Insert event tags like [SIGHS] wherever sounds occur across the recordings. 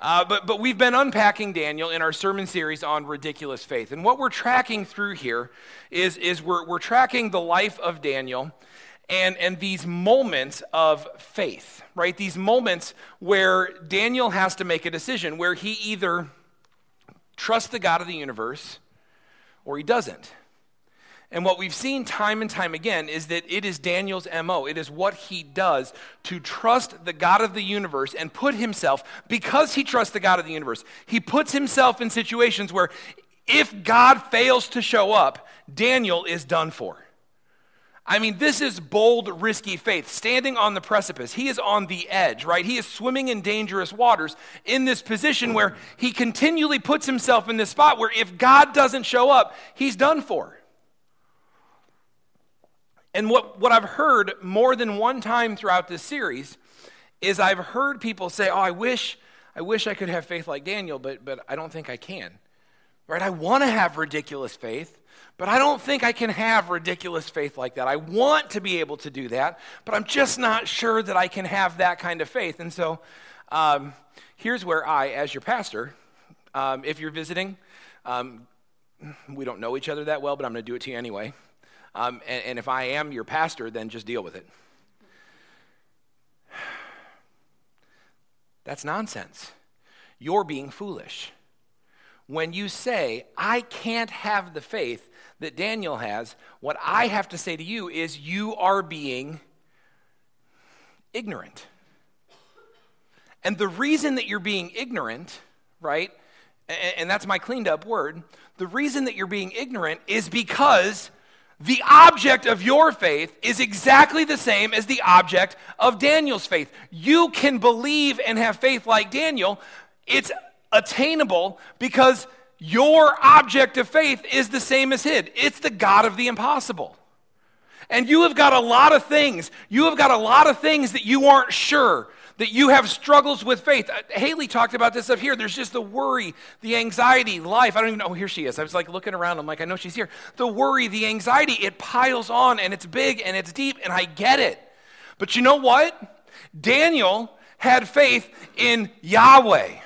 Uh, but, but we've been unpacking Daniel in our sermon series on ridiculous faith. And what we're tracking through here is, is we're, we're tracking the life of Daniel and, and these moments of faith, right? These moments where Daniel has to make a decision, where he either trusts the God of the universe or he doesn't. And what we've seen time and time again is that it is Daniel's MO. It is what he does to trust the God of the universe and put himself, because he trusts the God of the universe, he puts himself in situations where if God fails to show up, Daniel is done for. I mean, this is bold, risky faith, standing on the precipice. He is on the edge, right? He is swimming in dangerous waters in this position where he continually puts himself in this spot where if God doesn't show up, he's done for. And what, what I've heard more than one time throughout this series is I've heard people say, Oh, I wish, I wish I could have faith like Daniel, but, but I don't think I can. Right? I want to have ridiculous faith, but I don't think I can have ridiculous faith like that. I want to be able to do that, but I'm just not sure that I can have that kind of faith. And so um, here's where I, as your pastor, um, if you're visiting, um, we don't know each other that well, but I'm going to do it to you anyway. Um, and, and if I am your pastor, then just deal with it. [SIGHS] That's nonsense. You're being foolish. When you say, I can't have the faith that Daniel has, what I have to say to you is, you are being ignorant. And the reason that you're being ignorant, right, and that's my cleaned up word, the reason that you're being ignorant is because the object of your faith is exactly the same as the object of Daniel's faith. You can believe and have faith like Daniel. It's attainable because your object of faith is the same as his. It's the God of the impossible. And you have got a lot of things. You have got a lot of things that you aren't sure that you have struggles with faith. Uh, Haley talked about this up here. There's just the worry, the anxiety, life. I don't even know. Oh, here she is. I was like looking around. I'm like, I know she's here. The worry, the anxiety, it piles on and it's big and it's deep, and I get it. But you know what? Daniel had faith in Yahweh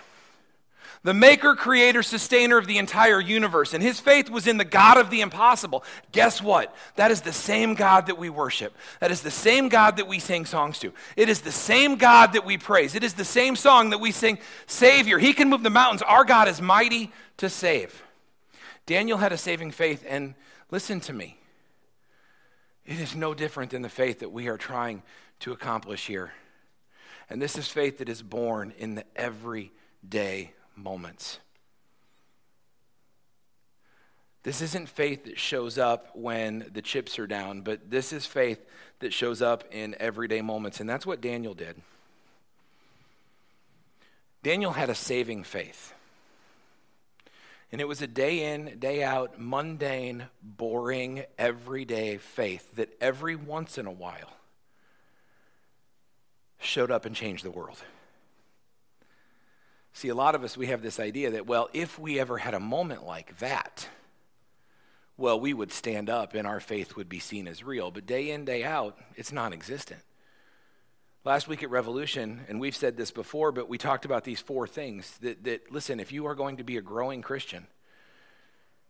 the maker, creator, sustainer of the entire universe. And his faith was in the God of the impossible. Guess what? That is the same God that we worship. That is the same God that we sing songs to. It is the same God that we praise. It is the same song that we sing, Savior. He can move the mountains. Our God is mighty to save. Daniel had a saving faith, and listen to me. It is no different than the faith that we are trying to accomplish here. And this is faith that is born in the everyday moments. This isn't faith that shows up when the chips are down, but this is faith that shows up in everyday moments. And that's what Daniel did. Daniel had a saving faith. And it was a day in, day out, mundane, boring, everyday faith that every once in a while showed up and changed the world. See, a lot of us, we have this idea that, well, if we ever had a moment like that, well, we would stand up and our faith would be seen as real. But day in, day out, it's non existent. Last week at Revolution, and we've said this before, but we talked about these four things that, that, listen, if you are going to be a growing Christian,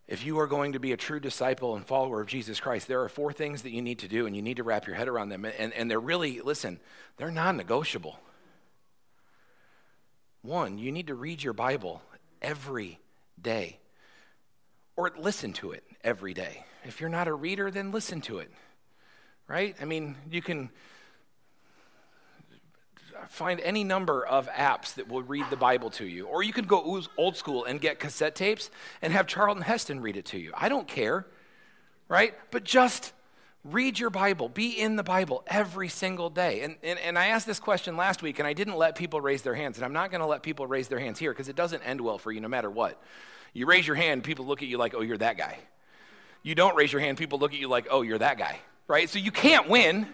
if you are going to be a true disciple and follower of Jesus Christ, there are four things that you need to do, and you need to wrap your head around them. And, and they're really, listen, they're non negotiable. One, you need to read your Bible every day or listen to it every day. If you're not a reader, then listen to it, right? I mean, you can find any number of apps that will read the Bible to you, or you can go old school and get cassette tapes and have Charlton Heston read it to you. I don't care, right? But just Read your Bible. Be in the Bible every single day. And, and, and I asked this question last week, and I didn't let people raise their hands. And I'm not going to let people raise their hands here because it doesn't end well for you no matter what. You raise your hand, people look at you like, oh, you're that guy. You don't raise your hand, people look at you like, oh, you're that guy, right? So you can't win.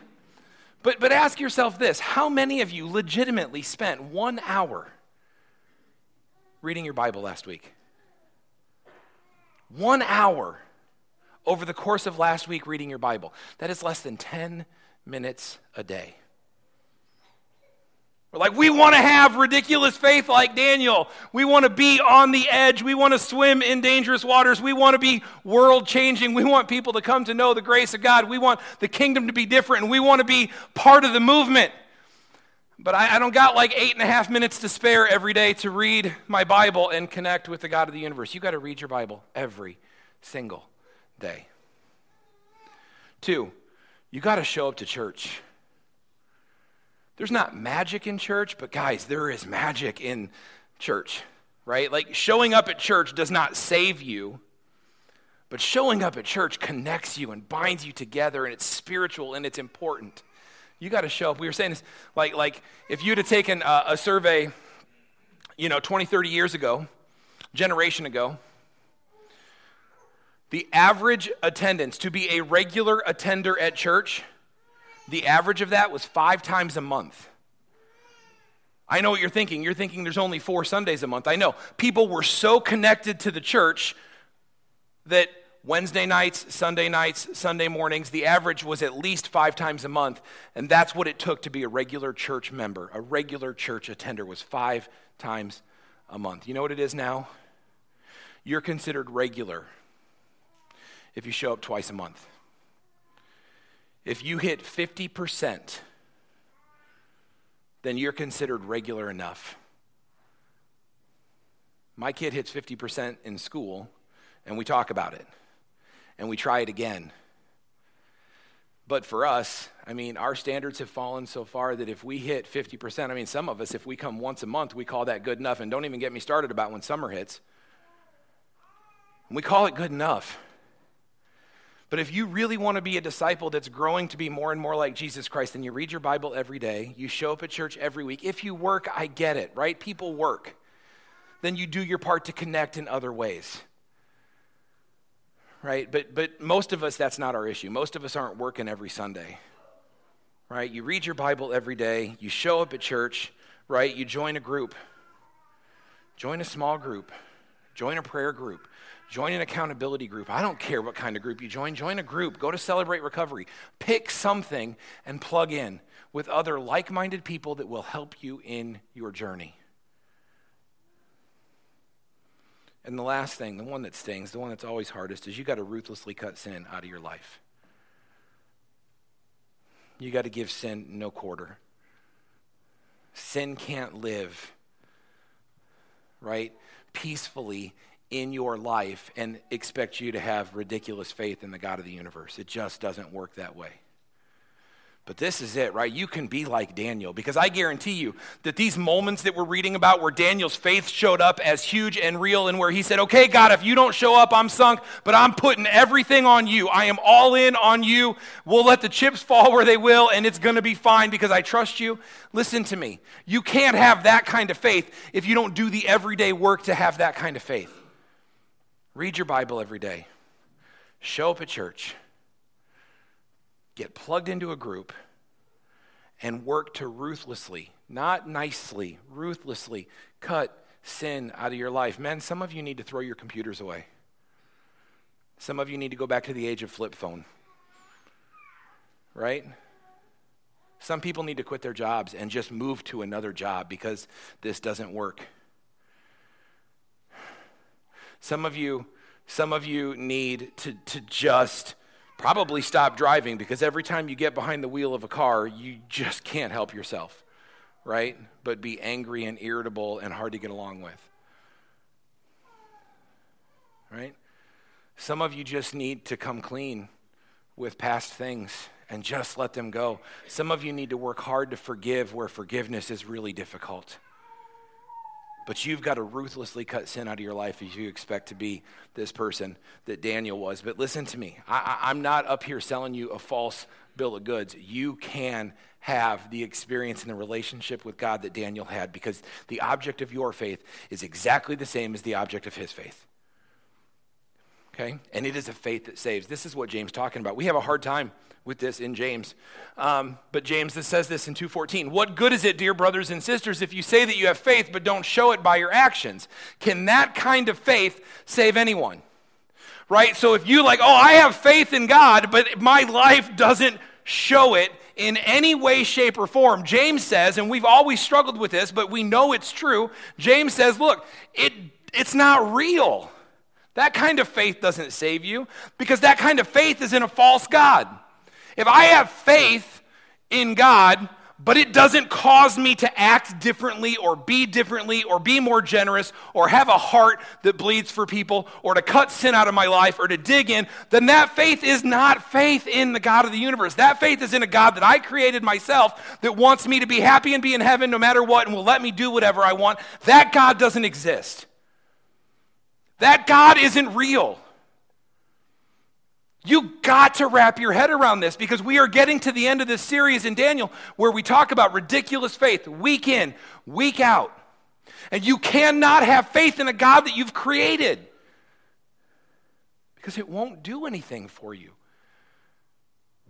But, but ask yourself this how many of you legitimately spent one hour reading your Bible last week? One hour over the course of last week reading your Bible. That is less than 10 minutes a day. We're like, we want to have ridiculous faith like Daniel. We want to be on the edge. We want to swim in dangerous waters. We want to be world changing. We want people to come to know the grace of God. We want the kingdom to be different, and we want to be part of the movement. But I, I don't got like eight and a half minutes to spare every day to read my Bible and connect with the God of the universe. You got to read your Bible every single day. Two, you got to show up to church. There's not magic in church, but guys, there is magic in church, right? Like showing up at church does not save you, but showing up at church connects you and binds you together, and it's spiritual and it's important. You got to show up. We were saying this, like, like if you'd have taken a, a survey, you know, 20, 30 years ago, generation ago, the average attendance to be a regular attender at church the average of that was five times a month. I know what you're thinking. You're thinking there's only four Sundays a month. I know. People were so connected to the church that Wednesday nights, Sunday nights, Sunday mornings, the average was at least five times a month. And that's what it took to be a regular church member. A regular church attender was five times a month. You know what it is now? You're considered regular if you show up twice a month. If you hit 50%, then you're considered regular enough. My kid hits 50% in school, and we talk about it, and we try it again. But for us, I mean, our standards have fallen so far that if we hit 50%, I mean, some of us, if we come once a month, we call that good enough. And don't even get me started about when summer hits. We call it good enough. But if you really want to be a disciple that's growing to be more and more like Jesus Christ, then you read your Bible every day, you show up at church every week. If you work, I get it, right? People work. Then you do your part to connect in other ways. Right? But but most of us that's not our issue. Most of us aren't working every Sunday. Right? You read your Bible every day, you show up at church, right? You join a group. Join a small group. Join a prayer group Join an accountability group. I don't care what kind of group you join. Join a group. Go to Celebrate Recovery. Pick something and plug in with other like minded people that will help you in your journey. And the last thing, the one that stings, the one that's always hardest, is you got to ruthlessly cut sin out of your life. You got to give sin no quarter. Sin can't live, right, peacefully in your life and expect you to have ridiculous faith in the God of the universe. It just doesn't work that way. But this is it, right? You can be like Daniel because I guarantee you that these moments that we're reading about where Daniel's faith showed up as huge and real and where he said, Okay, God, if you don't show up, I'm sunk, but I'm putting everything on you. I am all in on you. We'll let the chips fall where they will and it's going to be fine because I trust you. Listen to me. You can't have that kind of faith if you don't do the everyday work to have that kind of faith. Read your Bible every day. Show up at church. Get plugged into a group and work to ruthlessly, not nicely, ruthlessly cut sin out of your life. Men, some of you need to throw your computers away. Some of you need to go back to the age of flip phone. Right? Some people need to quit their jobs and just move to another job because this doesn't work. Some of you, some of you need to, to just probably stop driving because every time you get behind the wheel of a car, you just can't help yourself, right? But be angry and irritable and hard to get along with. Right? Some of you just need to come clean with past things and just let them go. Some of you need to work hard to forgive where forgiveness is really difficult. But you've got to ruthlessly cut sin out of your life if you expect to be this person that Daniel was. But listen to me. I, am not up here selling you a false bill of goods. You can have the experience and the relationship with God that Daniel had because the object of your faith is exactly the same as the object of his faith. Okay? And it is a faith that saves. This is what James talking about. We have a hard time with this in James. Um, but James this says this in 2:14. What good is it, dear brothers and sisters, if you say that you have faith but don't show it by your actions? Can that kind of faith save anyone? Right? So if you like, oh, I have faith in God, but my life doesn't show it in any way, shape, or form, James says, and we've always struggled with this, but we know it's true. James says, look, it, it's not real. That kind of faith doesn't save you because that kind of faith is in a false God. If I have faith in God, but it doesn't cause me to act differently or be differently or be more generous or have a heart that bleeds for people or to cut sin out of my life or to dig in, then that faith is not faith in the God of the universe. That faith is in a God that I created myself that wants me to be happy and be in heaven no matter what and will let me do whatever I want. That God doesn't exist. That God isn't real. You got to wrap your head around this because we are getting to the end of this series in Daniel where we talk about ridiculous faith week in, week out. And you cannot have faith in a God that you've created because it won't do anything for you.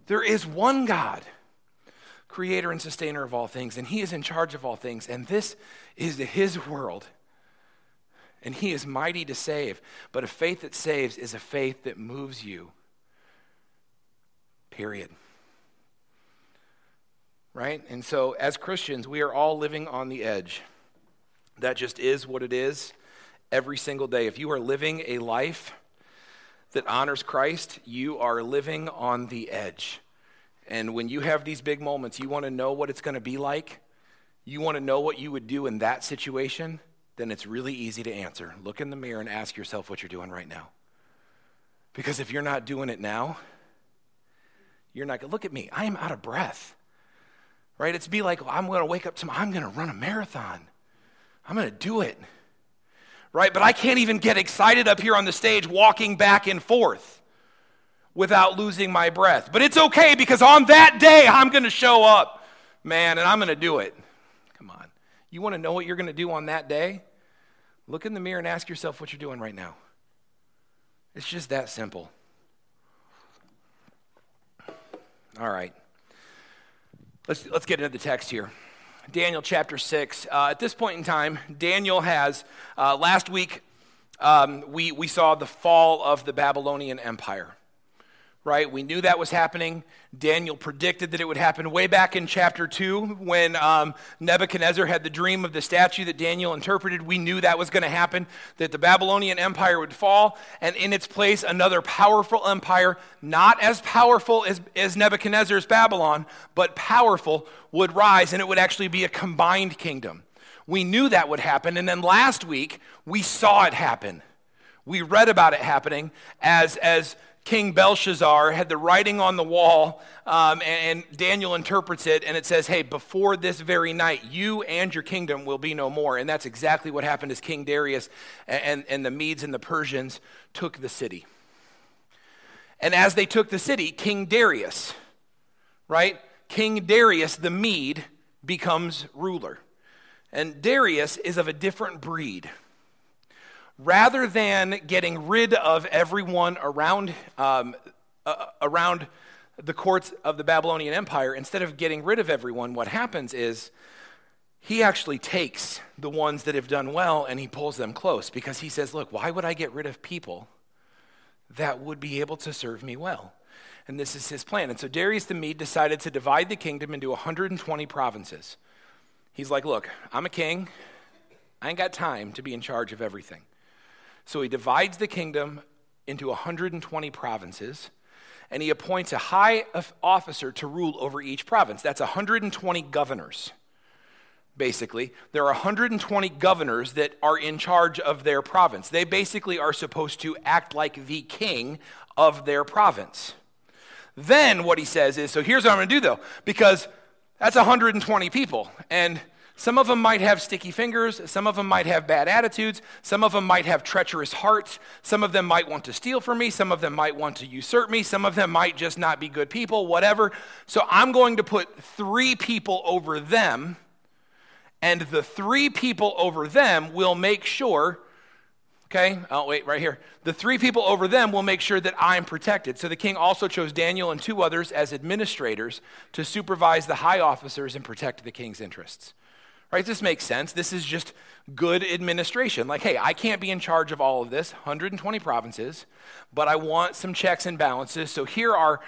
There is one God, creator and sustainer of all things, and He is in charge of all things, and this is His world. And He is mighty to save. But a faith that saves is a faith that moves you period. Right? And so, as Christians, we are all living on the edge. That just is what it is every single day. If you are living a life that honors Christ, you are living on the edge. And when you have these big moments, you want to know what it's going to be like, you want to know what you would do in that situation, then it's really easy to answer. Look in the mirror and ask yourself what you're doing right now. Because if you're not doing it now, you're not going to look at me. I am out of breath. Right? It's be like, I'm going to wake up tomorrow. I'm going to run a marathon. I'm going to do it. Right? But I can't even get excited up here on the stage walking back and forth without losing my breath. But it's okay because on that day, I'm going to show up, man, and I'm going to do it. Come on. You want to know what you're going to do on that day? Look in the mirror and ask yourself what you're doing right now. It's just that simple. All right. Let's, let's get into the text here. Daniel chapter 6. Uh, at this point in time, Daniel has, uh, last week, um, we, we saw the fall of the Babylonian Empire right? We knew that was happening. Daniel predicted that it would happen way back in chapter 2 when um, Nebuchadnezzar had the dream of the statue that Daniel interpreted. We knew that was going to happen, that the Babylonian Empire would fall, and in its place, another powerful empire, not as powerful as, as Nebuchadnezzar's Babylon, but powerful, would rise, and it would actually be a combined kingdom. We knew that would happen, and then last week, we saw it happen. We read about it happening as, as King Belshazzar had the writing on the wall, um, and, and, Daniel interprets it, and it says, Hey, before this very night, you and your kingdom will be no more. And that's exactly what happened as King Darius and, and the Medes and the Persians took the city. And as they took the city, King Darius, right? King Darius the Mede becomes ruler. And Darius is of a different breed rather than getting rid of everyone around, um, uh, around the courts of the Babylonian Empire, instead of getting rid of everyone, what happens is he actually takes the ones that have done well and he pulls them close because he says, Look, why would I get rid of people that would be able to serve me well? And this is his plan. And so Darius the Mede decided to divide the kingdom into 120 provinces. He's like, Look, I'm a king. I ain't got time to be in charge of everything. So he divides the kingdom into 120 provinces, and he appoints a high officer to rule over each province. That's 120 governors, basically. There are 120 governors that are in charge of their province. They basically are supposed to act like the king of their province. Then what he says is so here's what I'm going to do, though, because that's 120 people. And some of them might have sticky fingers. Some of them might have bad attitudes. Some of them might have treacherous hearts. Some of them might want to steal from me. Some of them might want to usurp me. Some of them might just not be good people, whatever. So I'm going to put three people over them, and the three people over them will make sure. Okay, oh, wait, right here. The three people over them will make sure that I'm protected. So the king also chose Daniel and two others as administrators to supervise the high officers and protect the king's interests. Right? This makes sense. This is just good administration. Like, hey, I can't be in charge of all of this, 120 provinces, but I want some checks and balances. So here are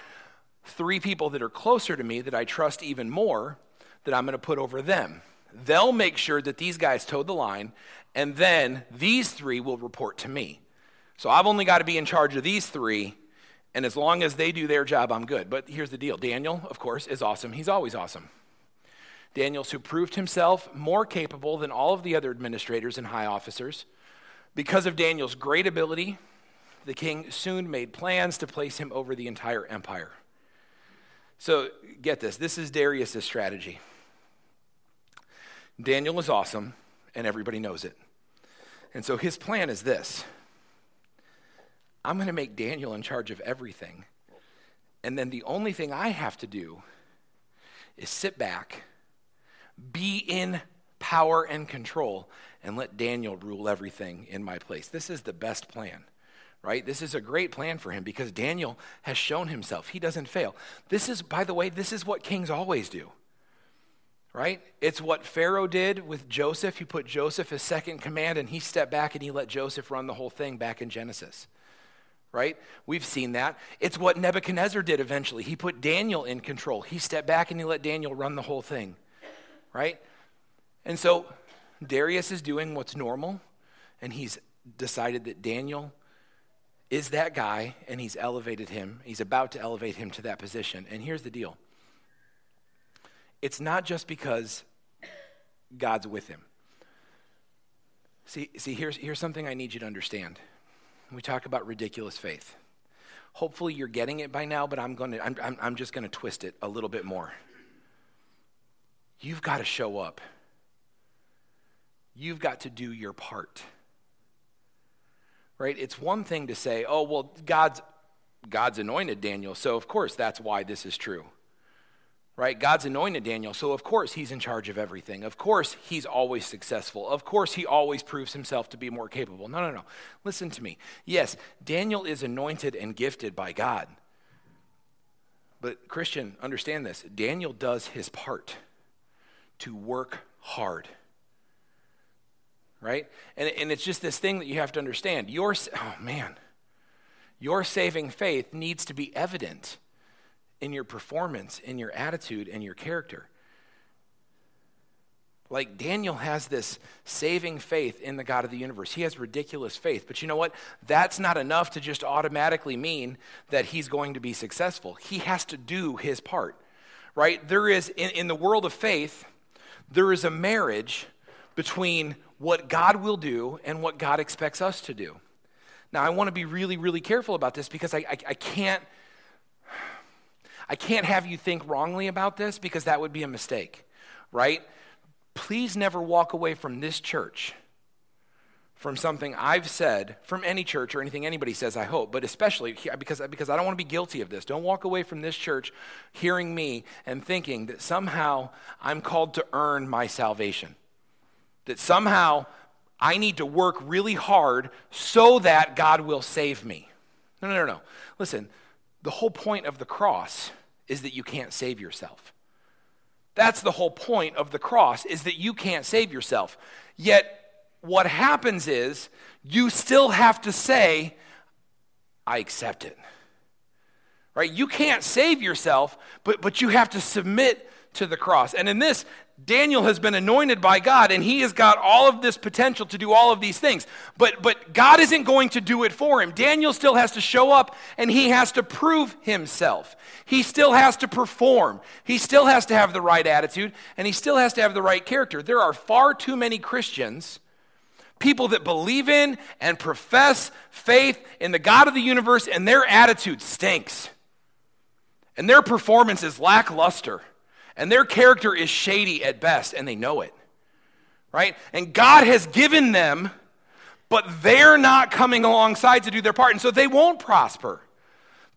three people that are closer to me that I trust even more that I'm going to put over them. They'll make sure that these guys toe the line, and then these three will report to me. So I've only got to be in charge of these three, and as long as they do their job, I'm good. But here's the deal Daniel, of course, is awesome. He's always awesome. Daniel's who proved himself more capable than all of the other administrators and high officers. Because of Daniel's great ability, the king soon made plans to place him over the entire empire. So, get this this is Darius' strategy. Daniel is awesome, and everybody knows it. And so his plan is this I'm going to make Daniel in charge of everything. And then the only thing I have to do is sit back, be in power and control, and let Daniel rule everything in my place. This is the best plan right? This is a great plan for him because Daniel has shown himself. He doesn't fail. This is, by the way, this is what kings always do, right? It's what Pharaoh did with Joseph. He put Joseph as second command and he stepped back and he let Joseph run the whole thing back in Genesis. Right? We've seen that. It's what Nebuchadnezzar did eventually. He put Daniel in control. He stepped back and he let Daniel run the whole thing. Right? And so Darius is doing what's normal, and he's decided that Daniel is that guy, and he's elevated him. He's about to elevate him to that position. And here's the deal it's not just because God's with him. See, see here's, here's something I need you to understand. We talk about ridiculous faith. Hopefully, you're getting it by now, but I'm, going to, I'm, I'm, I'm just going to twist it a little bit more. You've got to show up, you've got to do your part right? It's one thing to say, oh, well, God's, God's anointed Daniel, so of course that's why this is true. Right? God's anointed Daniel, so of course he's in charge of everything. Of course he's always successful. Of course he always proves himself to be more capable. No, no, no. Listen to me. Yes, Daniel is anointed and gifted by God. But, Christian, understand this Daniel does his part to work hard right? And, and it's just this thing that you have to understand. Your, oh man, your saving faith needs to be evident in your performance, in your attitude, and your character. Like Daniel has this saving faith in the God of the universe. He has ridiculous faith. But you know what? That's not enough to just automatically mean that he's going to be successful. He has to do his part, right? There is, in, in the world of faith, there is a marriage between what God will do and what God expects us to do. Now, I want to be really, really careful about this because I, I, I, can't. I can't have you think wrongly about this because that would be a mistake, right? Please never walk away from this church, from something I've said, from any church or anything anybody says, I hope, but especially because, because I don't want to be guilty of this. Don't walk away from this church hearing me and thinking that somehow I'm called to earn my salvation that somehow I need to work really hard so that God will save me. No, no, no, no. Listen, the whole point of the cross is that you can't save yourself. That's the whole point of the cross is that you can't save yourself. Yet what happens is you still have to say I accept it. Right? You can't save yourself, but but you have to submit to the cross. And in this, Daniel has been anointed by God and he has got all of this potential to do all of these things. But, but God isn't going to do it for him. Daniel still has to show up and he has to prove himself. He still has to perform. He still has to have the right attitude and he still has to have the right character. There are far too many Christians, people that believe in and profess faith in the God of the universe, and their attitude stinks. And their performance is lackluster and their character is shady at best, and they know it. Right? And God has given them, but they're not coming alongside to do their part. And so they won't prosper.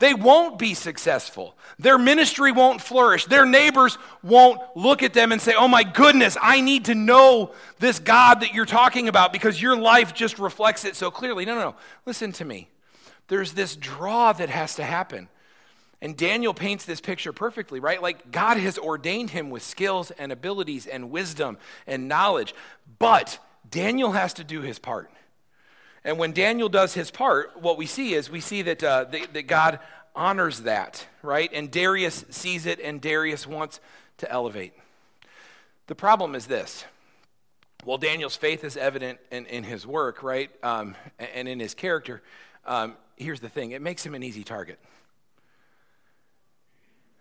They won't be successful. Their ministry won't flourish. Their neighbors won't look at them and say, Oh my goodness, I need to know this God that you're talking about because your life just reflects it so clearly. No, no, no. Listen to me. There's this draw that has to happen. And Daniel paints this picture perfectly, right? Like God has ordained him with skills and abilities and wisdom and knowledge, but Daniel has to do his part. And when Daniel does his part, what we see is we see that, uh, that, that God honors that, right? And Darius sees it, and Darius wants to elevate. The problem is this. Well, Daniel's faith is evident in, in his work, right? Um, and in his character. Um, here's the thing it makes him an easy target.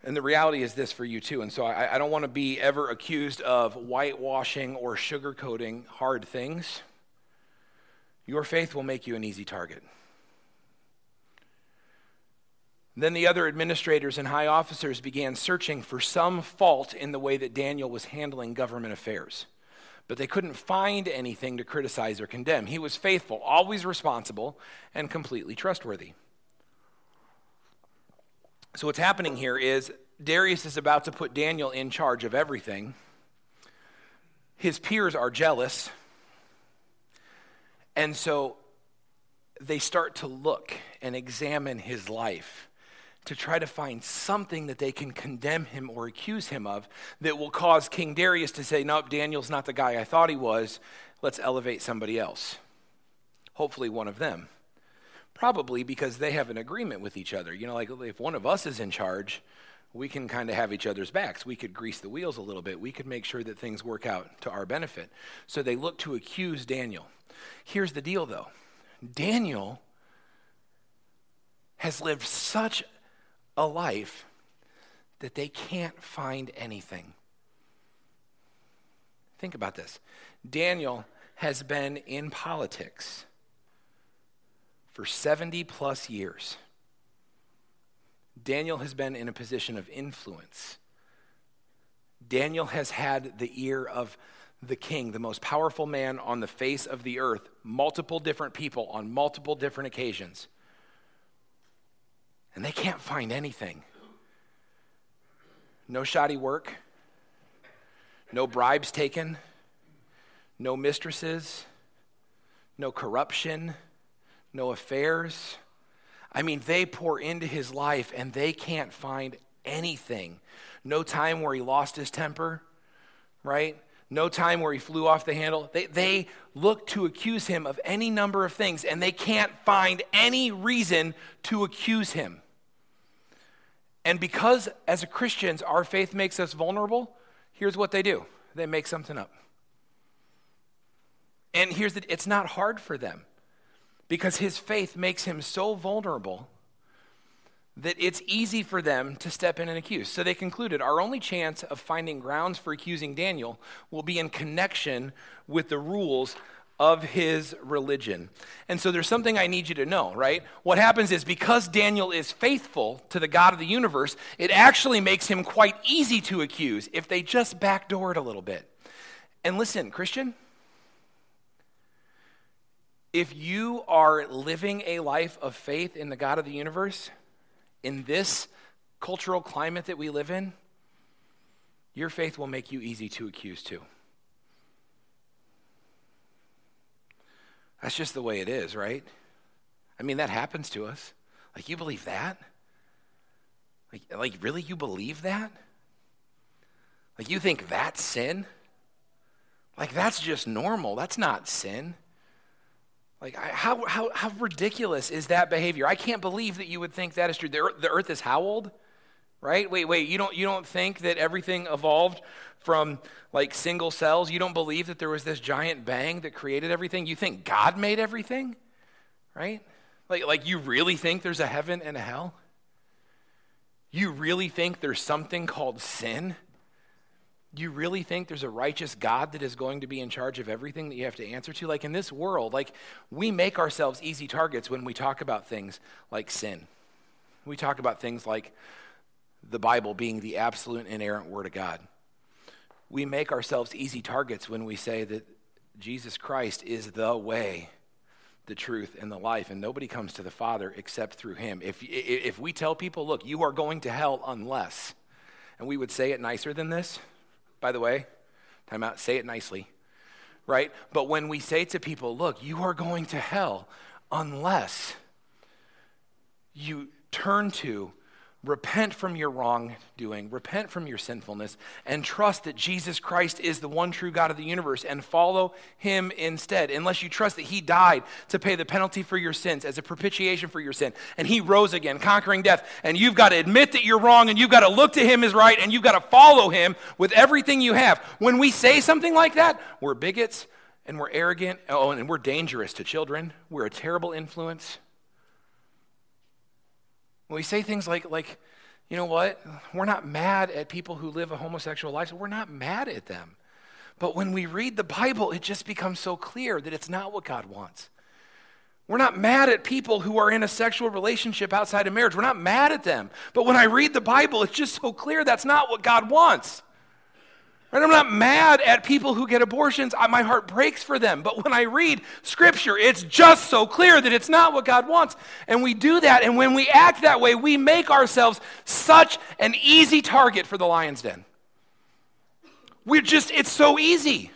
And the reality is this for you too. And so I, I don't want to be ever accused of whitewashing or sugarcoating hard things. Your faith will make you an easy target. Then the other administrators and high officers began searching for some fault in the way that Daniel was handling government affairs. But they couldn't find anything to criticize or condemn. He was faithful, always responsible, and completely trustworthy. So, what's happening here is Darius is about to put Daniel in charge of everything. His peers are jealous. And so they start to look and examine his life to try to find something that they can condemn him or accuse him of that will cause King Darius to say, Nope, Daniel's not the guy I thought he was. Let's elevate somebody else. Hopefully, one of them. Probably because they have an agreement with each other. You know, like if one of us is in charge, we can kind of have each other's backs. We could grease the wheels a little bit. We could make sure that things work out to our benefit. So they look to accuse Daniel. Here's the deal, though Daniel has lived such a life that they can't find anything. Think about this Daniel has been in politics for 70 plus years. Daniel has been in a position of influence. Daniel has had the ear of the king, the most powerful man on the face of the earth, multiple different people on multiple different occasions. And they can't find anything. No shoddy work, no bribes taken, no mistresses, no corruption, no affairs. I mean, they pour into his life and they can't find anything. No time where he lost his temper, right? No time where he flew off the handle. They, they look to accuse him of any number of things, and they can't find any reason to accuse him. And because, as Christians, our faith makes us vulnerable, here's what they do they make something up. And here's the it's not hard for them because his faith makes him so vulnerable that it's easy for them to step in and accuse. So they concluded our only chance of finding grounds for accusing Daniel will be in connection with the rules of his religion. And so there's something I need you to know, right? What happens is because Daniel is faithful to the God of the universe, it actually makes him quite easy to accuse if they just backdoor it a little bit. And listen, Christian, if you are living a life of faith in the God of the universe, in this cultural climate that we live in, your faith will make you easy to accuse too. That's just the way it is, right? I mean, that happens to us. Like, you believe that? Like, like really, you believe that? Like, you think that's sin? Like, that's just normal. That's not sin. Like, how, how, how ridiculous is that behavior? I can't believe that you would think that is true. The earth, the earth is how old? Right? Wait, wait, you don't, you don't think that everything evolved from like single cells? You don't believe that there was this giant bang that created everything? You think God made everything? Right? Like, like you really think there's a heaven and a hell? You really think there's something called sin? You really think there's a righteous God that is going to be in charge of everything that you have to answer to? Like in this world, like we make ourselves easy targets when we talk about things like sin. We talk about things like the Bible being the absolute inerrant word of God. We make ourselves easy targets when we say that Jesus Christ is the way, the truth, and the life, and nobody comes to the Father except through him. If, if we tell people, look, you are going to hell unless, and we would say it nicer than this, by the way. Time out, say it nicely, right? But when we say to people, look, you are going to hell unless you turn to Repent from your wrongdoing, repent from your sinfulness, and trust that Jesus Christ is the one true God of the universe and follow him instead. Unless you trust that he died to pay the penalty for your sins as a propitiation for your sin, and he rose again, conquering death. And you've got to admit that you're wrong, and you've got to look to him as right, and you've got to follow him with everything you have. When we say something like that, we're bigots and we're arrogant. Oh, and we're dangerous to children. We're a terrible influence. When we say things like, like, you know what? We're not mad at people who live a homosexual life. We're not mad at them. But when we read the Bible, it just becomes so clear that it's not what God wants. We're not mad at people who are in a sexual relationship outside of marriage. We're not mad at them. But when I read the Bible, it's just so clear that's not what God wants. Right? I'm not mad at people who get abortions. I, my heart breaks for them. But when I read Scripture, it's just so clear that it's not what God wants. And we do that. And when we act that way, we make ourselves such an easy target for the lion's den. We're just, it's so easy.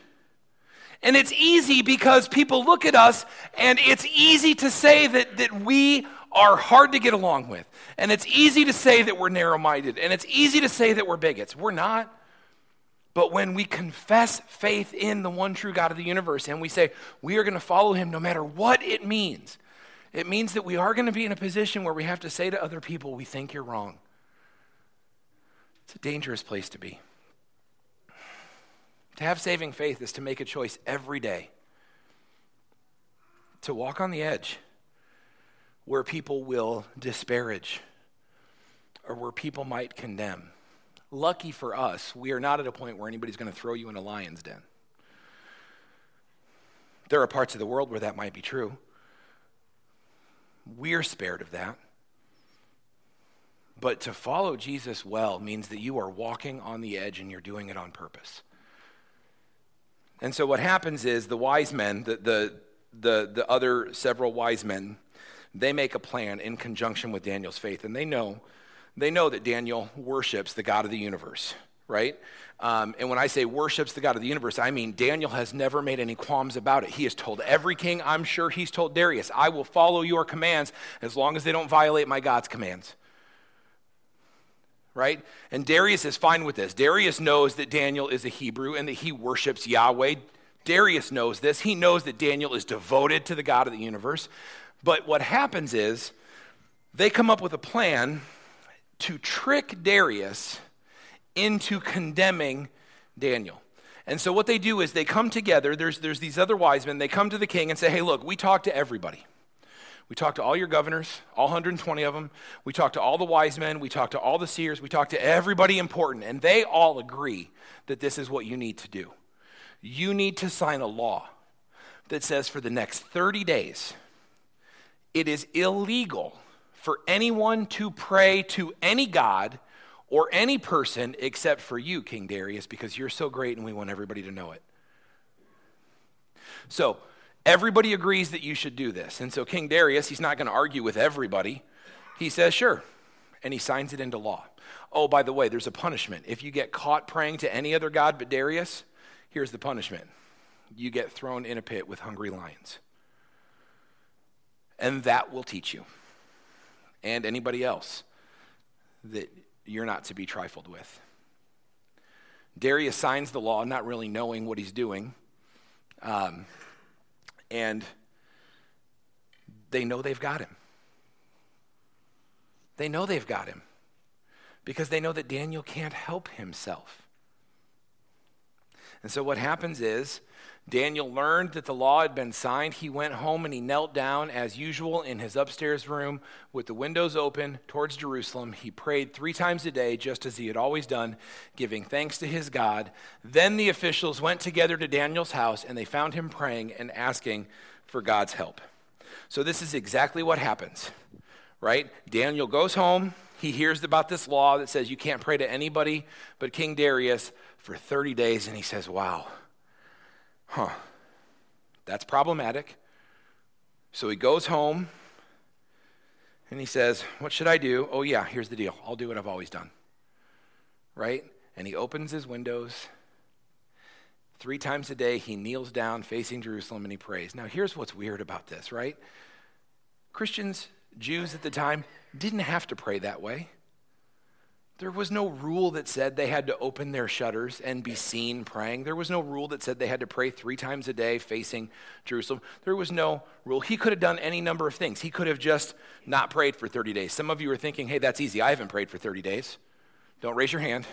And it's easy because people look at us and it's easy to say that, that we are hard to get along with. And it's easy to say that we're narrow minded. And it's easy to say that we're bigots. We're not. But when we confess faith in the one true God of the universe and we say we are going to follow him no matter what it means, it means that we are going to be in a position where we have to say to other people, we think you're wrong. It's a dangerous place to be. To have saving faith is to make a choice every day to walk on the edge where people will disparage or where people might condemn. Lucky for us, we are not at a point where anybody's going to throw you in a lion's den. There are parts of the world where that might be true. We're spared of that. But to follow Jesus well means that you are walking on the edge and you're doing it on purpose. And so what happens is the wise men, the, the, the, the other several wise men, they make a plan in conjunction with Daniel's faith. And they know they know that Daniel worships the God of the universe, right? Um, and when I say worships the God of the universe, I mean Daniel has never made any qualms about it. He has told every king, I'm sure he's told Darius, I will follow your commands as long as they don't violate my God's commands. Right? And Darius is fine with this. Darius knows that Daniel is a Hebrew and that he worships Yahweh. Darius knows this. He knows that Daniel is devoted to the God of the universe. But what happens is they come up with a plan to trick Darius into condemning Daniel. And so what they do is they come together. There's, there's these other wise men. They come to the king and say, hey, look, we talked to everybody. We talked to all your governors, all 120 of them. We talked to all the wise men. We talked to all the seers. We talked to everybody important. And they all agree that this is what you need to do. You need to sign a law that says for the next 30 days, it is illegal for anyone to pray to any God or any person except for you, King Darius, because you're so great and we want everybody to know it. So, everybody agrees that you should do this. And so, King Darius, he's not going to argue with everybody. He says, sure. And he signs it into law. Oh, by the way, there's a punishment. If you get caught praying to any other God but Darius, here's the punishment you get thrown in a pit with hungry lions. And that will teach you and anybody else that you're not to be trifled with. Darius signs the law, not really knowing what he's doing. Um, and they know they've got him. They know they've got him because they know that Daniel can't help himself. And so what happens is Daniel learned that the law had been signed. He went home and he knelt down as usual in his upstairs room with the windows open towards Jerusalem. He prayed three times a day, just as he had always done, giving thanks to his God. Then the officials went together to Daniel's house and they found him praying and asking for God's help. So, this is exactly what happens, right? Daniel goes home. He hears about this law that says you can't pray to anybody but King Darius for 30 days, and he says, Wow huh, that's problematic. So he goes home and he says, What should I do? Oh, yeah, here's the deal. I'll do what I've always done. Right? And he opens his windows. Three times a day, he kneels down facing Jerusalem and he prays. Now, here's what's weird about this, right? Christians, Jews at the time, didn't have to pray that way. There was no rule that said they had to open their shutters and be seen praying. There was no rule that said they had to pray three times a day facing Jerusalem. There was no rule. He could have done any number of things. He could have just not prayed for 30 days. Some of you are thinking, hey, that's easy. I haven't prayed for 30 days. Don't raise your hand,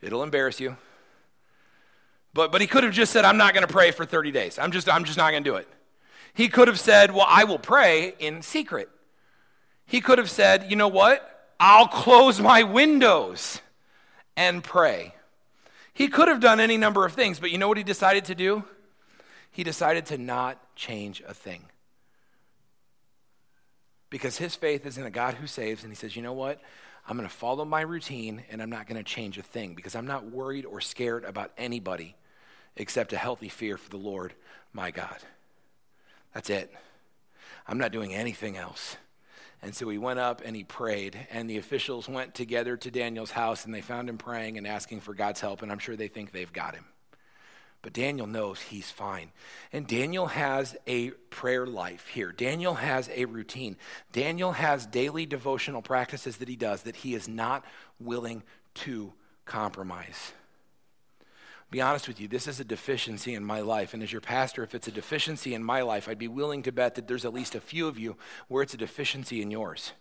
it'll embarrass you. But, but he could have just said, I'm not going to pray for 30 days. I'm just, I'm just not going to do it. He could have said, Well, I will pray in secret. He could have said, You know what? I'll close my windows and pray. He could have done any number of things, but you know what he decided to do? He decided to not change a thing. Because his faith is in a God who saves, and he says, you know what? I'm going to follow my routine and I'm not going to change a thing because I'm not worried or scared about anybody except a healthy fear for the Lord my God. That's it. I'm not doing anything else. And so he went up and he prayed, and the officials went together to Daniel's house and they found him praying and asking for God's help, and I'm sure they think they've got him. But Daniel knows he's fine. And Daniel has a prayer life here. Daniel has a routine. Daniel has daily devotional practices that he does that he is not willing to compromise be honest with you, this is a deficiency in my life. And as your pastor, if it's a deficiency in my life, I'd be willing to bet that there's at least a few of you where it's a deficiency in yours.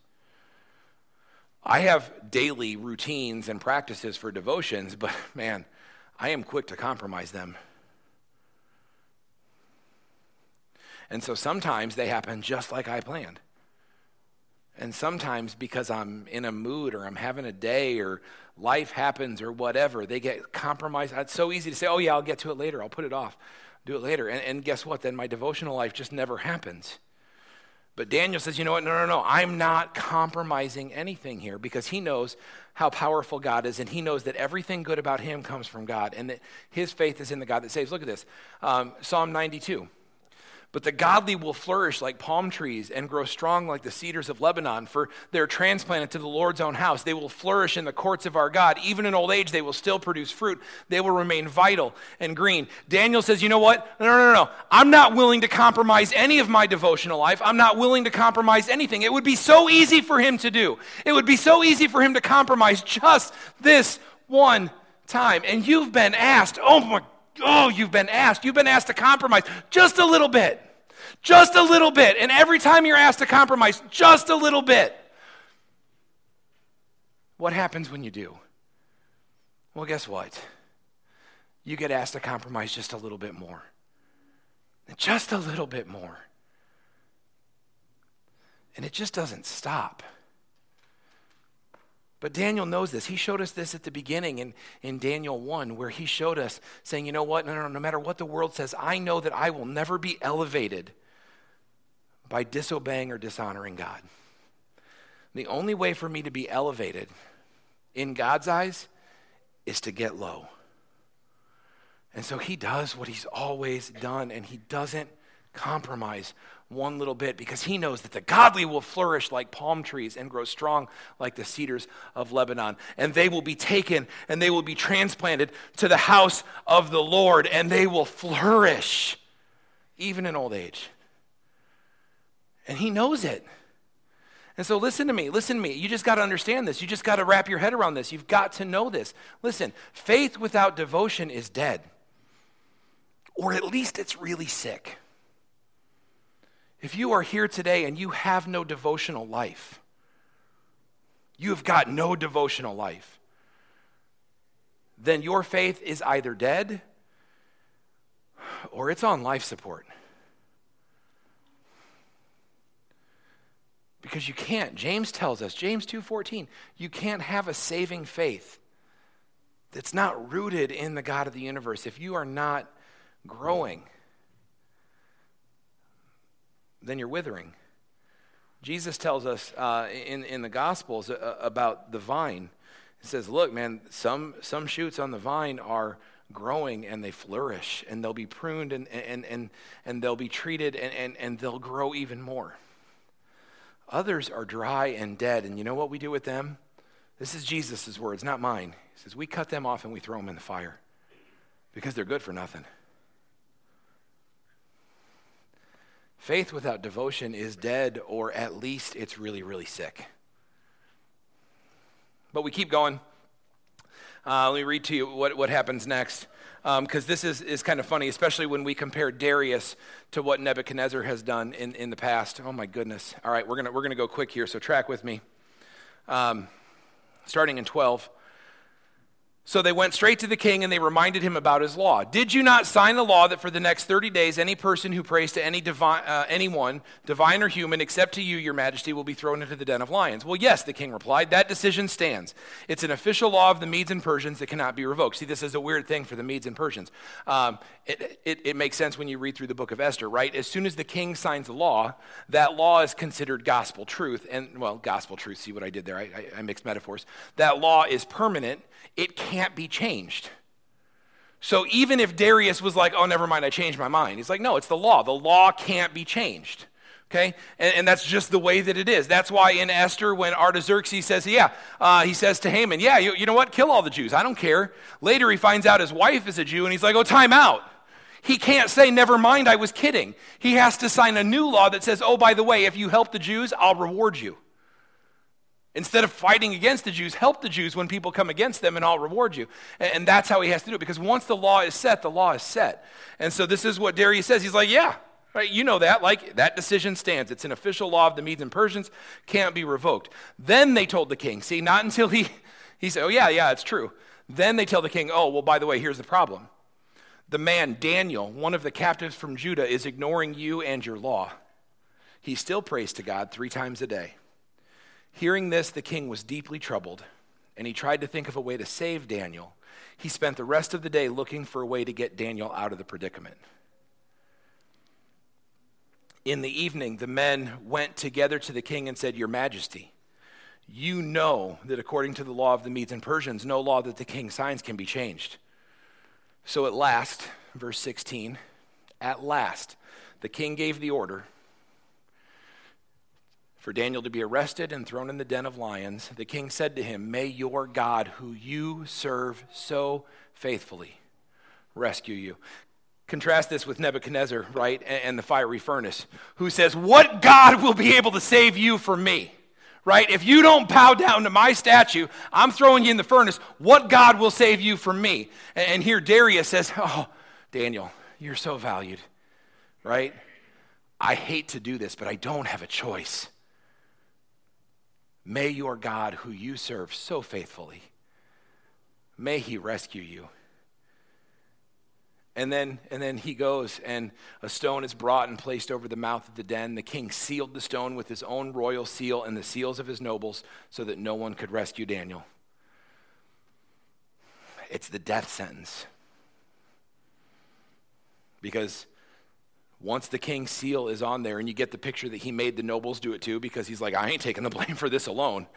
I have daily routines and practices for devotions, but man, I am quick to compromise them. And so sometimes they happen just like I planned. And sometimes because I'm in a mood or I'm having a day or life happens or whatever, they get compromised. It's so easy to say, oh, yeah, I'll get to it later. I'll put it off, do it later. And, and guess what? Then my devotional life just never happens. But Daniel says, you know what? No, no, no. I'm not compromising anything here because he knows how powerful God is and he knows that everything good about him comes from God and that his faith is in the God that saves. Look at this um, Psalm 92. But the godly will flourish like palm trees and grow strong like the cedars of Lebanon, for they're transplanted to the Lord's own house. They will flourish in the courts of our God. Even in old age, they will still produce fruit. They will remain vital and green. Daniel says, You know what? No, no, no, no. I'm not willing to compromise any of my devotional life. I'm not willing to compromise anything. It would be so easy for him to do. It would be so easy for him to compromise just this one time. And you've been asked, oh my oh, you've been asked. You've been asked to compromise just a little bit. Just a little bit. And every time you're asked to compromise, just a little bit. What happens when you do? Well, guess what? You get asked to compromise just a little bit more. Just a little bit more. And it just doesn't stop. But Daniel knows this. He showed us this at the beginning in, in Daniel 1, where he showed us saying, you know what? No, no, no, no matter what the world says, I know that I will never be elevated by disobeying or dishonoring God. The only way for me to be elevated in God's eyes is to get low. And so he does what he's always done, and he doesn't compromise one little bit because he knows that the godly will flourish like palm trees and grow strong like the cedars of Lebanon. And they will be taken and they will be transplanted to the house of the Lord and they will flourish even in old age. And he knows it. And so listen to me, listen to me. You just got to understand this. You just got to wrap your head around this. You've got to know this. Listen, faith without devotion is dead. Or at least it's really sick. If you are here today and you have no devotional life, you have got no devotional life, then your faith is either dead or it's on life support. Because you can't. James tells us, James 2:14, you can't have a saving faith that's not rooted in the God of the universe if you are not growing then you're withering. Jesus tells us uh, in, in the Gospels uh, about the vine. He says, Look, man, some, some shoots on the vine are growing and they flourish and they'll be pruned and, and, and, and they'll be treated and, and, and they'll grow even more. Others are dry and dead, and you know what we do with them? This is Jesus' words, not mine. He says, We cut them off and we throw them in the fire because they're good for nothing. Faith without devotion is dead, or at least it's really, really sick. But we keep going. Uh, let me read to you what, what happens next because um, this is, is kind of funny, especially when we compare Darius to what Nebuchadnezzar has done in, in the past. Oh my goodness. All right, we're going we're to go quick here, so track with me. Um, starting in 12. So they went straight to the king and they reminded him about his law. Did you not sign the law that for the next 30 days any person who prays to any uh, anyone, divine or human, except to you, your majesty, will be thrown into the den of lions? Well, yes, the king replied. That decision stands. It's an official law of the Medes and Persians that cannot be revoked. See, this is a weird thing for the Medes and Persians. Um, it, it, it makes sense when you read through the book of Esther, right? As soon as the king signs a law, that law is considered gospel truth. And, well, gospel truth, see what I did there? I, I, I mixed metaphors. That law is permanent it can't be changed. So even if Darius was like, oh, never mind, I changed my mind, he's like, no, it's the law. The law can't be changed. Okay? And, and that's just the way that it is. That's why in Esther, when Artaxerxes says, yeah, uh, he says to Haman, yeah, you, you know what? Kill all the Jews. I don't care. Later, he finds out his wife is a Jew, and he's like, oh, time out. He can't say, never mind, I was kidding. He has to sign a new law that says, oh, by the way, if you help the Jews, I'll reward you. Instead of fighting against the Jews, help the Jews when people come against them, and I'll reward you. And that's how he has to do it, because once the law is set, the law is set. And so this is what Darius says. He's like, yeah, right, you know that. Like, that decision stands. It's an official law of the Medes and Persians, can't be revoked. Then they told the king, see, not until he, he said, oh, yeah, yeah, it's true. Then they tell the king, oh, well, by the way, here's the problem. The man, Daniel, one of the captives from Judah, is ignoring you and your law. He still prays to God three times a day. Hearing this, the king was deeply troubled, and he tried to think of a way to save Daniel. He spent the rest of the day looking for a way to get Daniel out of the predicament. In the evening, the men went together to the king and said, Your Majesty, you know that according to the law of the Medes and Persians, no law that the king signs can be changed. So at last, verse 16, at last, the king gave the order for Daniel to be arrested and thrown in the den of lions, the king said to him, May your God, who you serve so faithfully, rescue you. Contrast this with Nebuchadnezzar, right, and the fiery furnace, who says, What God will be able to save you from me? Right? If you don't bow down to my statue, I'm throwing you in the furnace. What God will save you from me? And here Darius says, Oh, Daniel, you're so valued, right? I hate to do this, but I don't have a choice. May your God, who you serve so faithfully, may he rescue you. And then, and then he goes, and a stone is brought and placed over the mouth of the den. The king sealed the stone with his own royal seal and the seals of his nobles so that no one could rescue Daniel. It's the death sentence. Because once the king's seal is on there, and you get the picture that he made the nobles do it too, because he's like, I ain't taking the [LAUGHS] blame for this alone,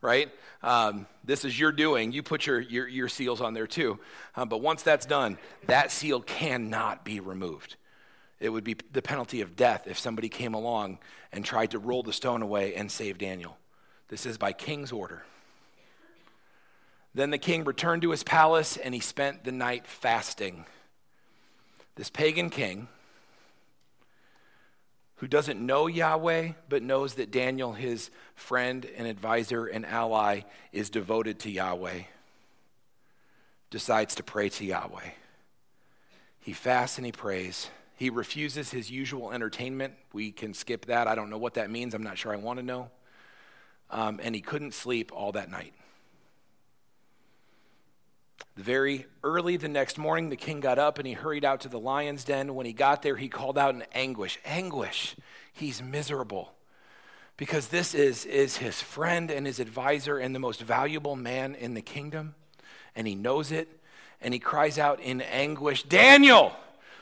right? Um, this is your doing. You put your, your, your seals on there too. Um, but once that's done, that seal cannot be removed. It would be the penalty of death if somebody came along and tried to roll the stone away and save Daniel. This is by king's order. Then the king returned to his palace and he spent the night fasting. This pagan king, who doesn't know Yahweh, but knows that Daniel, his friend and advisor and ally, is devoted to Yahweh, decides to pray to Yahweh. He fasts and he prays. He refuses his usual entertainment. We can skip that. I don't know what that means. I'm not sure I want to know. Um, and he couldn't sleep all that night. Very early the next morning, the king got up and he hurried out to the lion's den. When he got there, he called out in anguish. Anguish. He's miserable because this is, is his friend and his advisor and the most valuable man in the kingdom. And he knows it. And he cries out in anguish Daniel,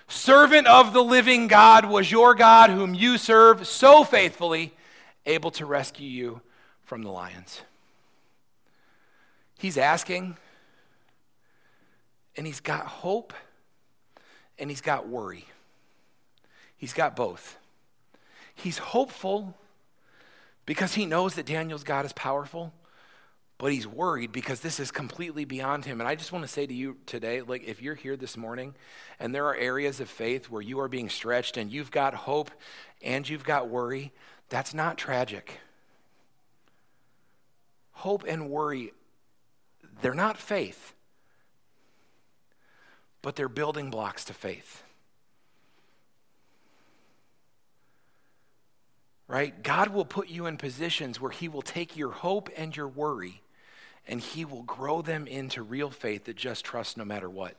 servant of the living God, was your God, whom you serve so faithfully, able to rescue you from the lions. He's asking and he's got hope and he's got worry. He's got both. He's hopeful because he knows that Daniel's God is powerful, but he's worried because this is completely beyond him. And I just want to say to you today like, if you're here this morning and there are areas of faith where you are being stretched and you've got hope and you've got worry, that's not tragic. Hope and worry They're not faith, but they're building blocks to faith. Right? God will put you in positions where He will take your hope and your worry and He will grow them into real faith that just trusts no matter what.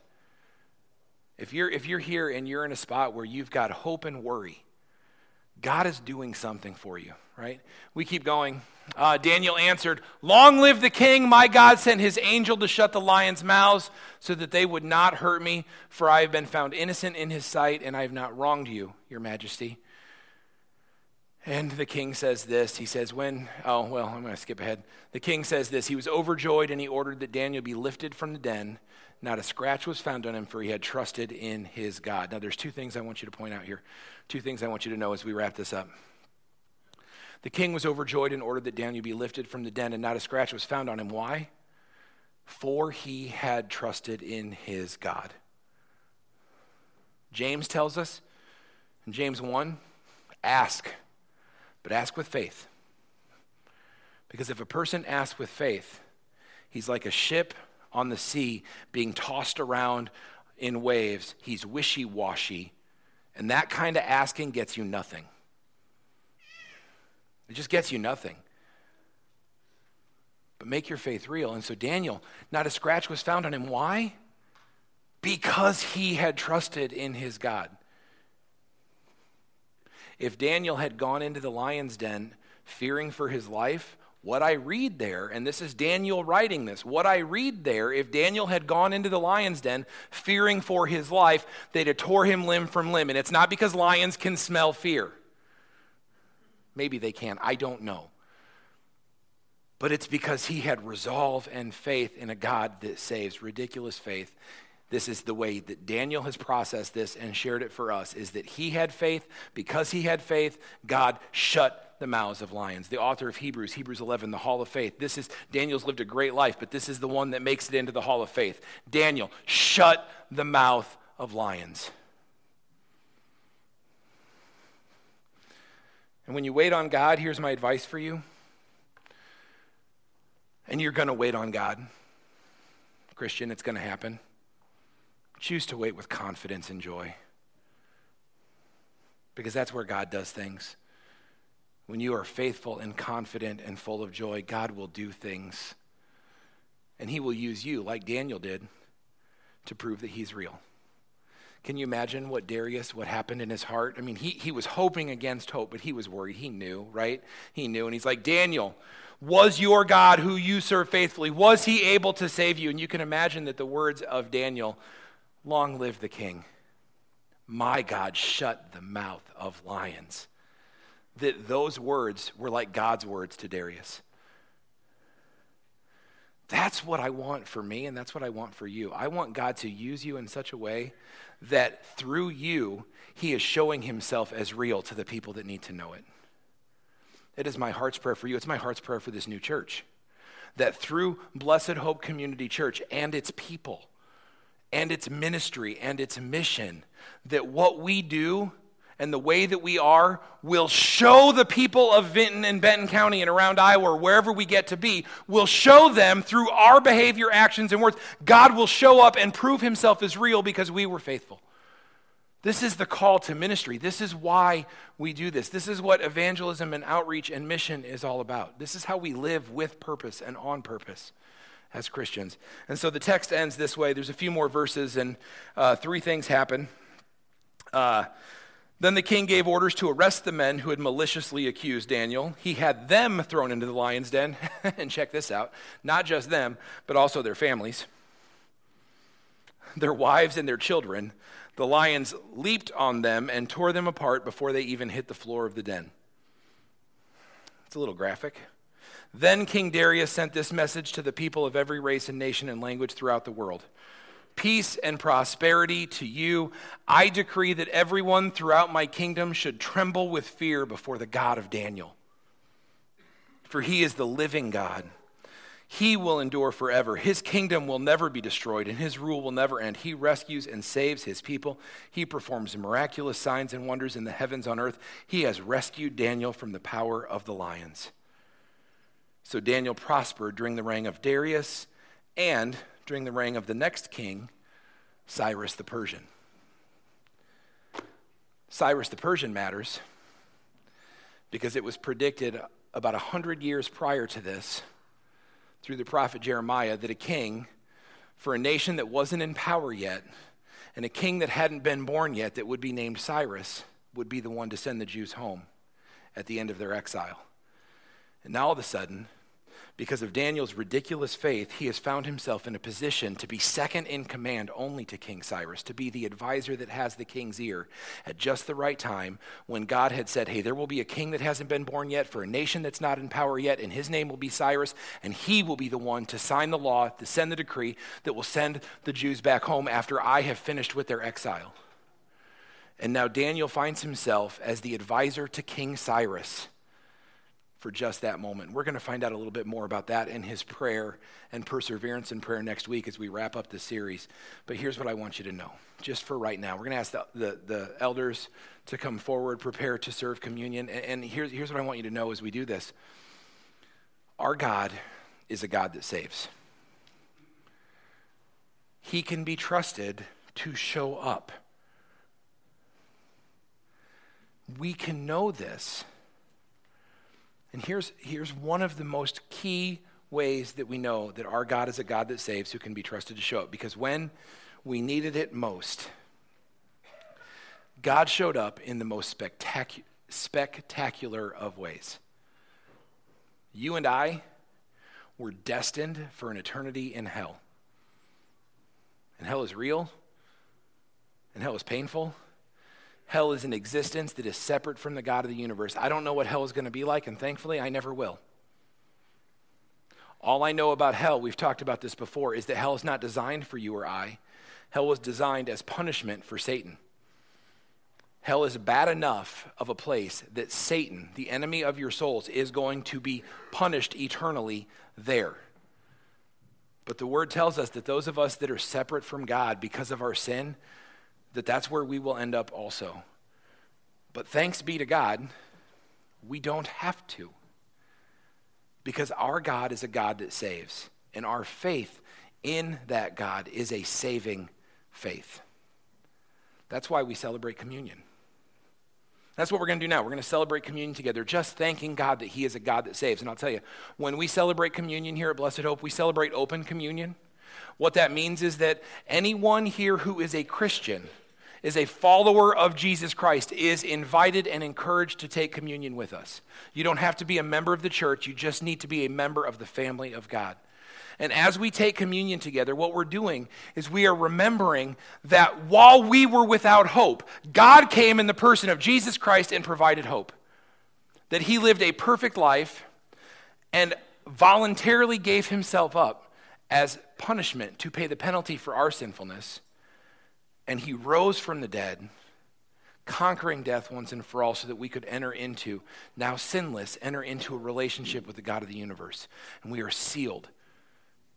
If you're, if you're here and you're in a spot where you've got hope and worry, God is doing something for you, right? We keep going. Uh, Daniel answered, Long live the king! My God sent his angel to shut the lions' mouths so that they would not hurt me, for I have been found innocent in his sight, and I have not wronged you, your majesty. And the king says this. He says, When, oh, well, I'm going to skip ahead. The king says this He was overjoyed, and he ordered that Daniel be lifted from the den. Not a scratch was found on him, for he had trusted in his God. Now, there's two things I want you to point out here. Two things I want you to know as we wrap this up. The king was overjoyed and ordered that Daniel be lifted from the den, and not a scratch was found on him. Why? For he had trusted in his God. James tells us in James 1 ask, but ask with faith. Because if a person asks with faith, he's like a ship on the sea being tossed around in waves. He's wishy washy. And that kind of asking gets you nothing. It just gets you nothing. But make your faith real. And so Daniel, not a scratch was found on him. Why? Because he had trusted in his God. If Daniel had gone into the lion's den fearing for his life, what I read there, and this is Daniel writing this, what I read there, if Daniel had gone into the lion's den fearing for his life, they'd have tore him limb from limb. And it's not because lions can smell fear. Maybe they can, I don't know. But it's because he had resolve and faith in a God that saves, ridiculous faith. This is the way that Daniel has processed this and shared it for us is that he had faith. Because he had faith, God shut the mouths of lions. The author of Hebrews, Hebrews 11, the hall of faith. This is, Daniel's lived a great life, but this is the one that makes it into the hall of faith. Daniel, shut the mouth of lions. And when you wait on God, here's my advice for you. And you're going to wait on God. Christian, it's going to happen. Choose to wait with confidence and joy. Because that's where God does things. When you are faithful and confident and full of joy, God will do things. And He will use you, like Daniel did, to prove that He's real. Can you imagine what Darius, what happened in his heart? I mean, he, he was hoping against hope, but he was worried. He knew, right? He knew. And he's like, Daniel, was your God who you serve faithfully, was he able to save you? And you can imagine that the words of Daniel, long live the king. My God shut the mouth of lions that those words were like God's words to Darius. That's what I want for me, and that's what I want for you. I want God to use you in such a way that through you, He is showing Himself as real to the people that need to know it. It is my heart's prayer for you. It's my heart's prayer for this new church. That through Blessed Hope Community Church and its people, and its ministry, and its mission, that what we do and the way that we are will show the people of Vinton and Benton County and around Iowa or wherever we get to be, will show them through our behavior, actions, and words. God will show up and prove himself as real because we were faithful. This is the call to ministry. This is why we do this. This is what evangelism and outreach and mission is all about. This is how we live with purpose and on purpose as Christians. And so the text ends this way. There's a few more verses, and uh, three things happen. Uh, then the king gave orders to arrest the men who had maliciously accused Daniel. He had them thrown into the lion's den. [LAUGHS] and check this out not just them, but also their families, their wives, and their children. The lions leaped on them and tore them apart before they even hit the floor of the den. It's a little graphic. Then King Darius sent this message to the people of every race and nation and language throughout the world peace and prosperity to you. I decree that everyone throughout my kingdom should tremble with fear before the God of Daniel. For he is the living God. He will endure forever. His kingdom will never be destroyed, and his rule will never end. He rescues and saves his people. He performs miraculous signs and wonders in the heavens on earth. He has rescued Daniel from the power of the lions. So Daniel prospered during the reign of Darius and during the reign of the next king, Cyrus the Persian. Cyrus the Persian matters because it was predicted about 100 years prior to this through the prophet Jeremiah that a king for a nation that wasn't in power yet and a king that hadn't been born yet that would be named Cyrus would be the one to send the Jews home at the end of their exile. And now all of a sudden, because of Daniel's ridiculous faith, he has found himself in a position to be second in command only to King Cyrus, to be the advisor that has the king's ear at just the right time when God had said, Hey, there will be a king that hasn't been born yet for a nation that's not in power yet, and his name will be Cyrus, and he will be the one to sign the law, to send the decree that will send the Jews back home after I have finished with their exile. And now Daniel finds himself as the advisor to King Cyrus for just that moment. We're going to find out a little bit more about that in his prayer and perseverance in prayer next week as we wrap up the series. But here's what I want you to know, just for right now. We're going to ask the, the, the elders to come forward, prepare to serve communion. And, and here's, here's what I want you to know as we do this our God is a God that saves, He can be trusted to show up. We can know this and here's, here's one of the most key ways that we know that our God is a God that saves who can be trusted to show up. Because when we needed it most, God showed up in the most spectacu- spectacular of ways. You and I were destined for an eternity in hell. And hell is real, and hell is painful, hell is an existence that is separate from the God of the universe. I don't know what hell is going to be like, and thankfully, I never will. All I know about hell, we've talked about this before, is that hell is not designed for you or I. Hell was designed as punishment for Satan. Hell is bad enough of a place that Satan, the enemy of your souls, is going to be punished eternally there. But the word tells us that those of us that are separate from God because of our sin, that that's where we will end up also. But thanks be to God, we don't have to. Because our God is a God that saves, and our faith in that God is a saving faith. That's why we celebrate communion. That's what we're going to do now. We're going to celebrate communion together, just thanking God that He is a God that saves. And I'll tell you, when we celebrate communion here at Blessed Hope, we celebrate open communion. What that means is that anyone here who is a Christian, is a follower of Jesus Christ, is invited and encouraged to take communion with us. You don't have to be a member of the church, you just need to be a member of the family of God. And as we take communion together, what we're doing is we are remembering that while we were without hope, God came in the person of Jesus Christ and provided hope. That he lived a perfect life and voluntarily gave himself up as punishment to pay the penalty for our sinfulness. And he rose from the dead, conquering death once and for all, so that we could enter into, now sinless, enter into a relationship with the God of the universe. And we are sealed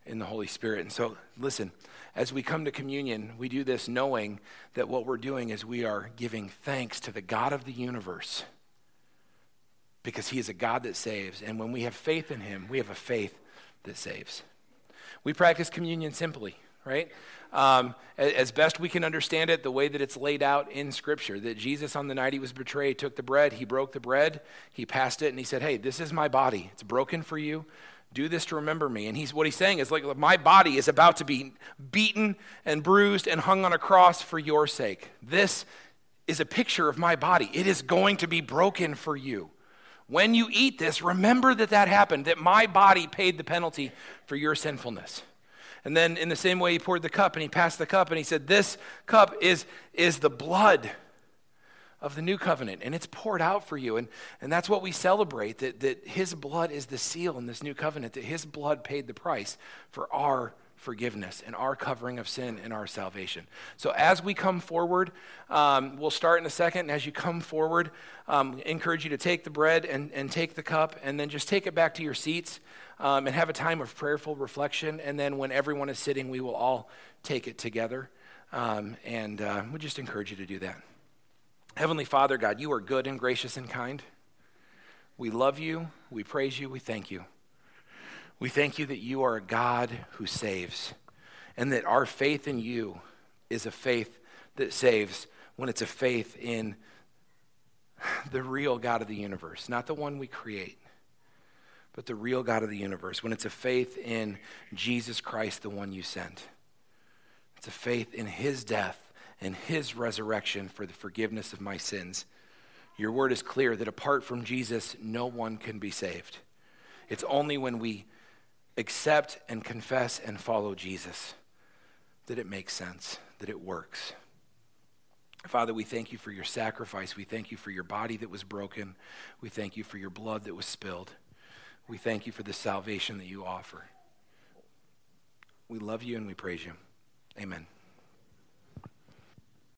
in the Holy Spirit. And so, listen, as we come to communion, we do this knowing that what we're doing is we are giving thanks to the God of the universe because he is a God that saves. And when we have faith in him, we have a faith that saves. We practice communion simply, right? Um, as best we can understand it, the way that it's laid out in Scripture, that Jesus on the night he was betrayed took the bread, he broke the bread, he passed it, and he said, Hey, this is my body. It's broken for you. Do this to remember me. And he's what he's saying is like my body is about to be beaten and bruised and hung on a cross for your sake. This is a picture of my body. It is going to be broken for you. When you eat this, remember that that happened, that my body paid the penalty for your sinfulness. And then, in the same way, he poured the cup and he passed the cup and he said, This cup is, is the blood of the new covenant, and it's poured out for you. And, and that's what we celebrate that, that his blood is the seal in this new covenant, that his blood paid the price for our forgiveness and our covering of sin and our salvation. So as we come forward, um, we'll start in a second. And as you come forward, um, encourage you to take the bread and, and take the cup, and then just take it back to your seats um, and have a time of prayerful reflection. And then when everyone is sitting, we will all take it together. Um, and uh, we just encourage you to do that. Heavenly Father, God, you are good and gracious and kind. We love you, we praise you, we thank you. We thank you that you are a God who saves, and that our faith in you is a faith that saves when it's a faith in the real God of the universe, not the one we create, but the real God of the universe. When it's a faith in Jesus Christ, the one you sent. It's a faith in his death and his resurrection for the forgiveness of my sins. Your word is clear that apart from Jesus, no one can be saved. It's only when we accept and confess and follow Jesus that it makes sense, that it works. Father, we thank you for your sacrifice. We thank you for your body that was broken. We thank you for your blood that was spilled. We thank you for the salvation that you offer. We love you and we praise you. Amen.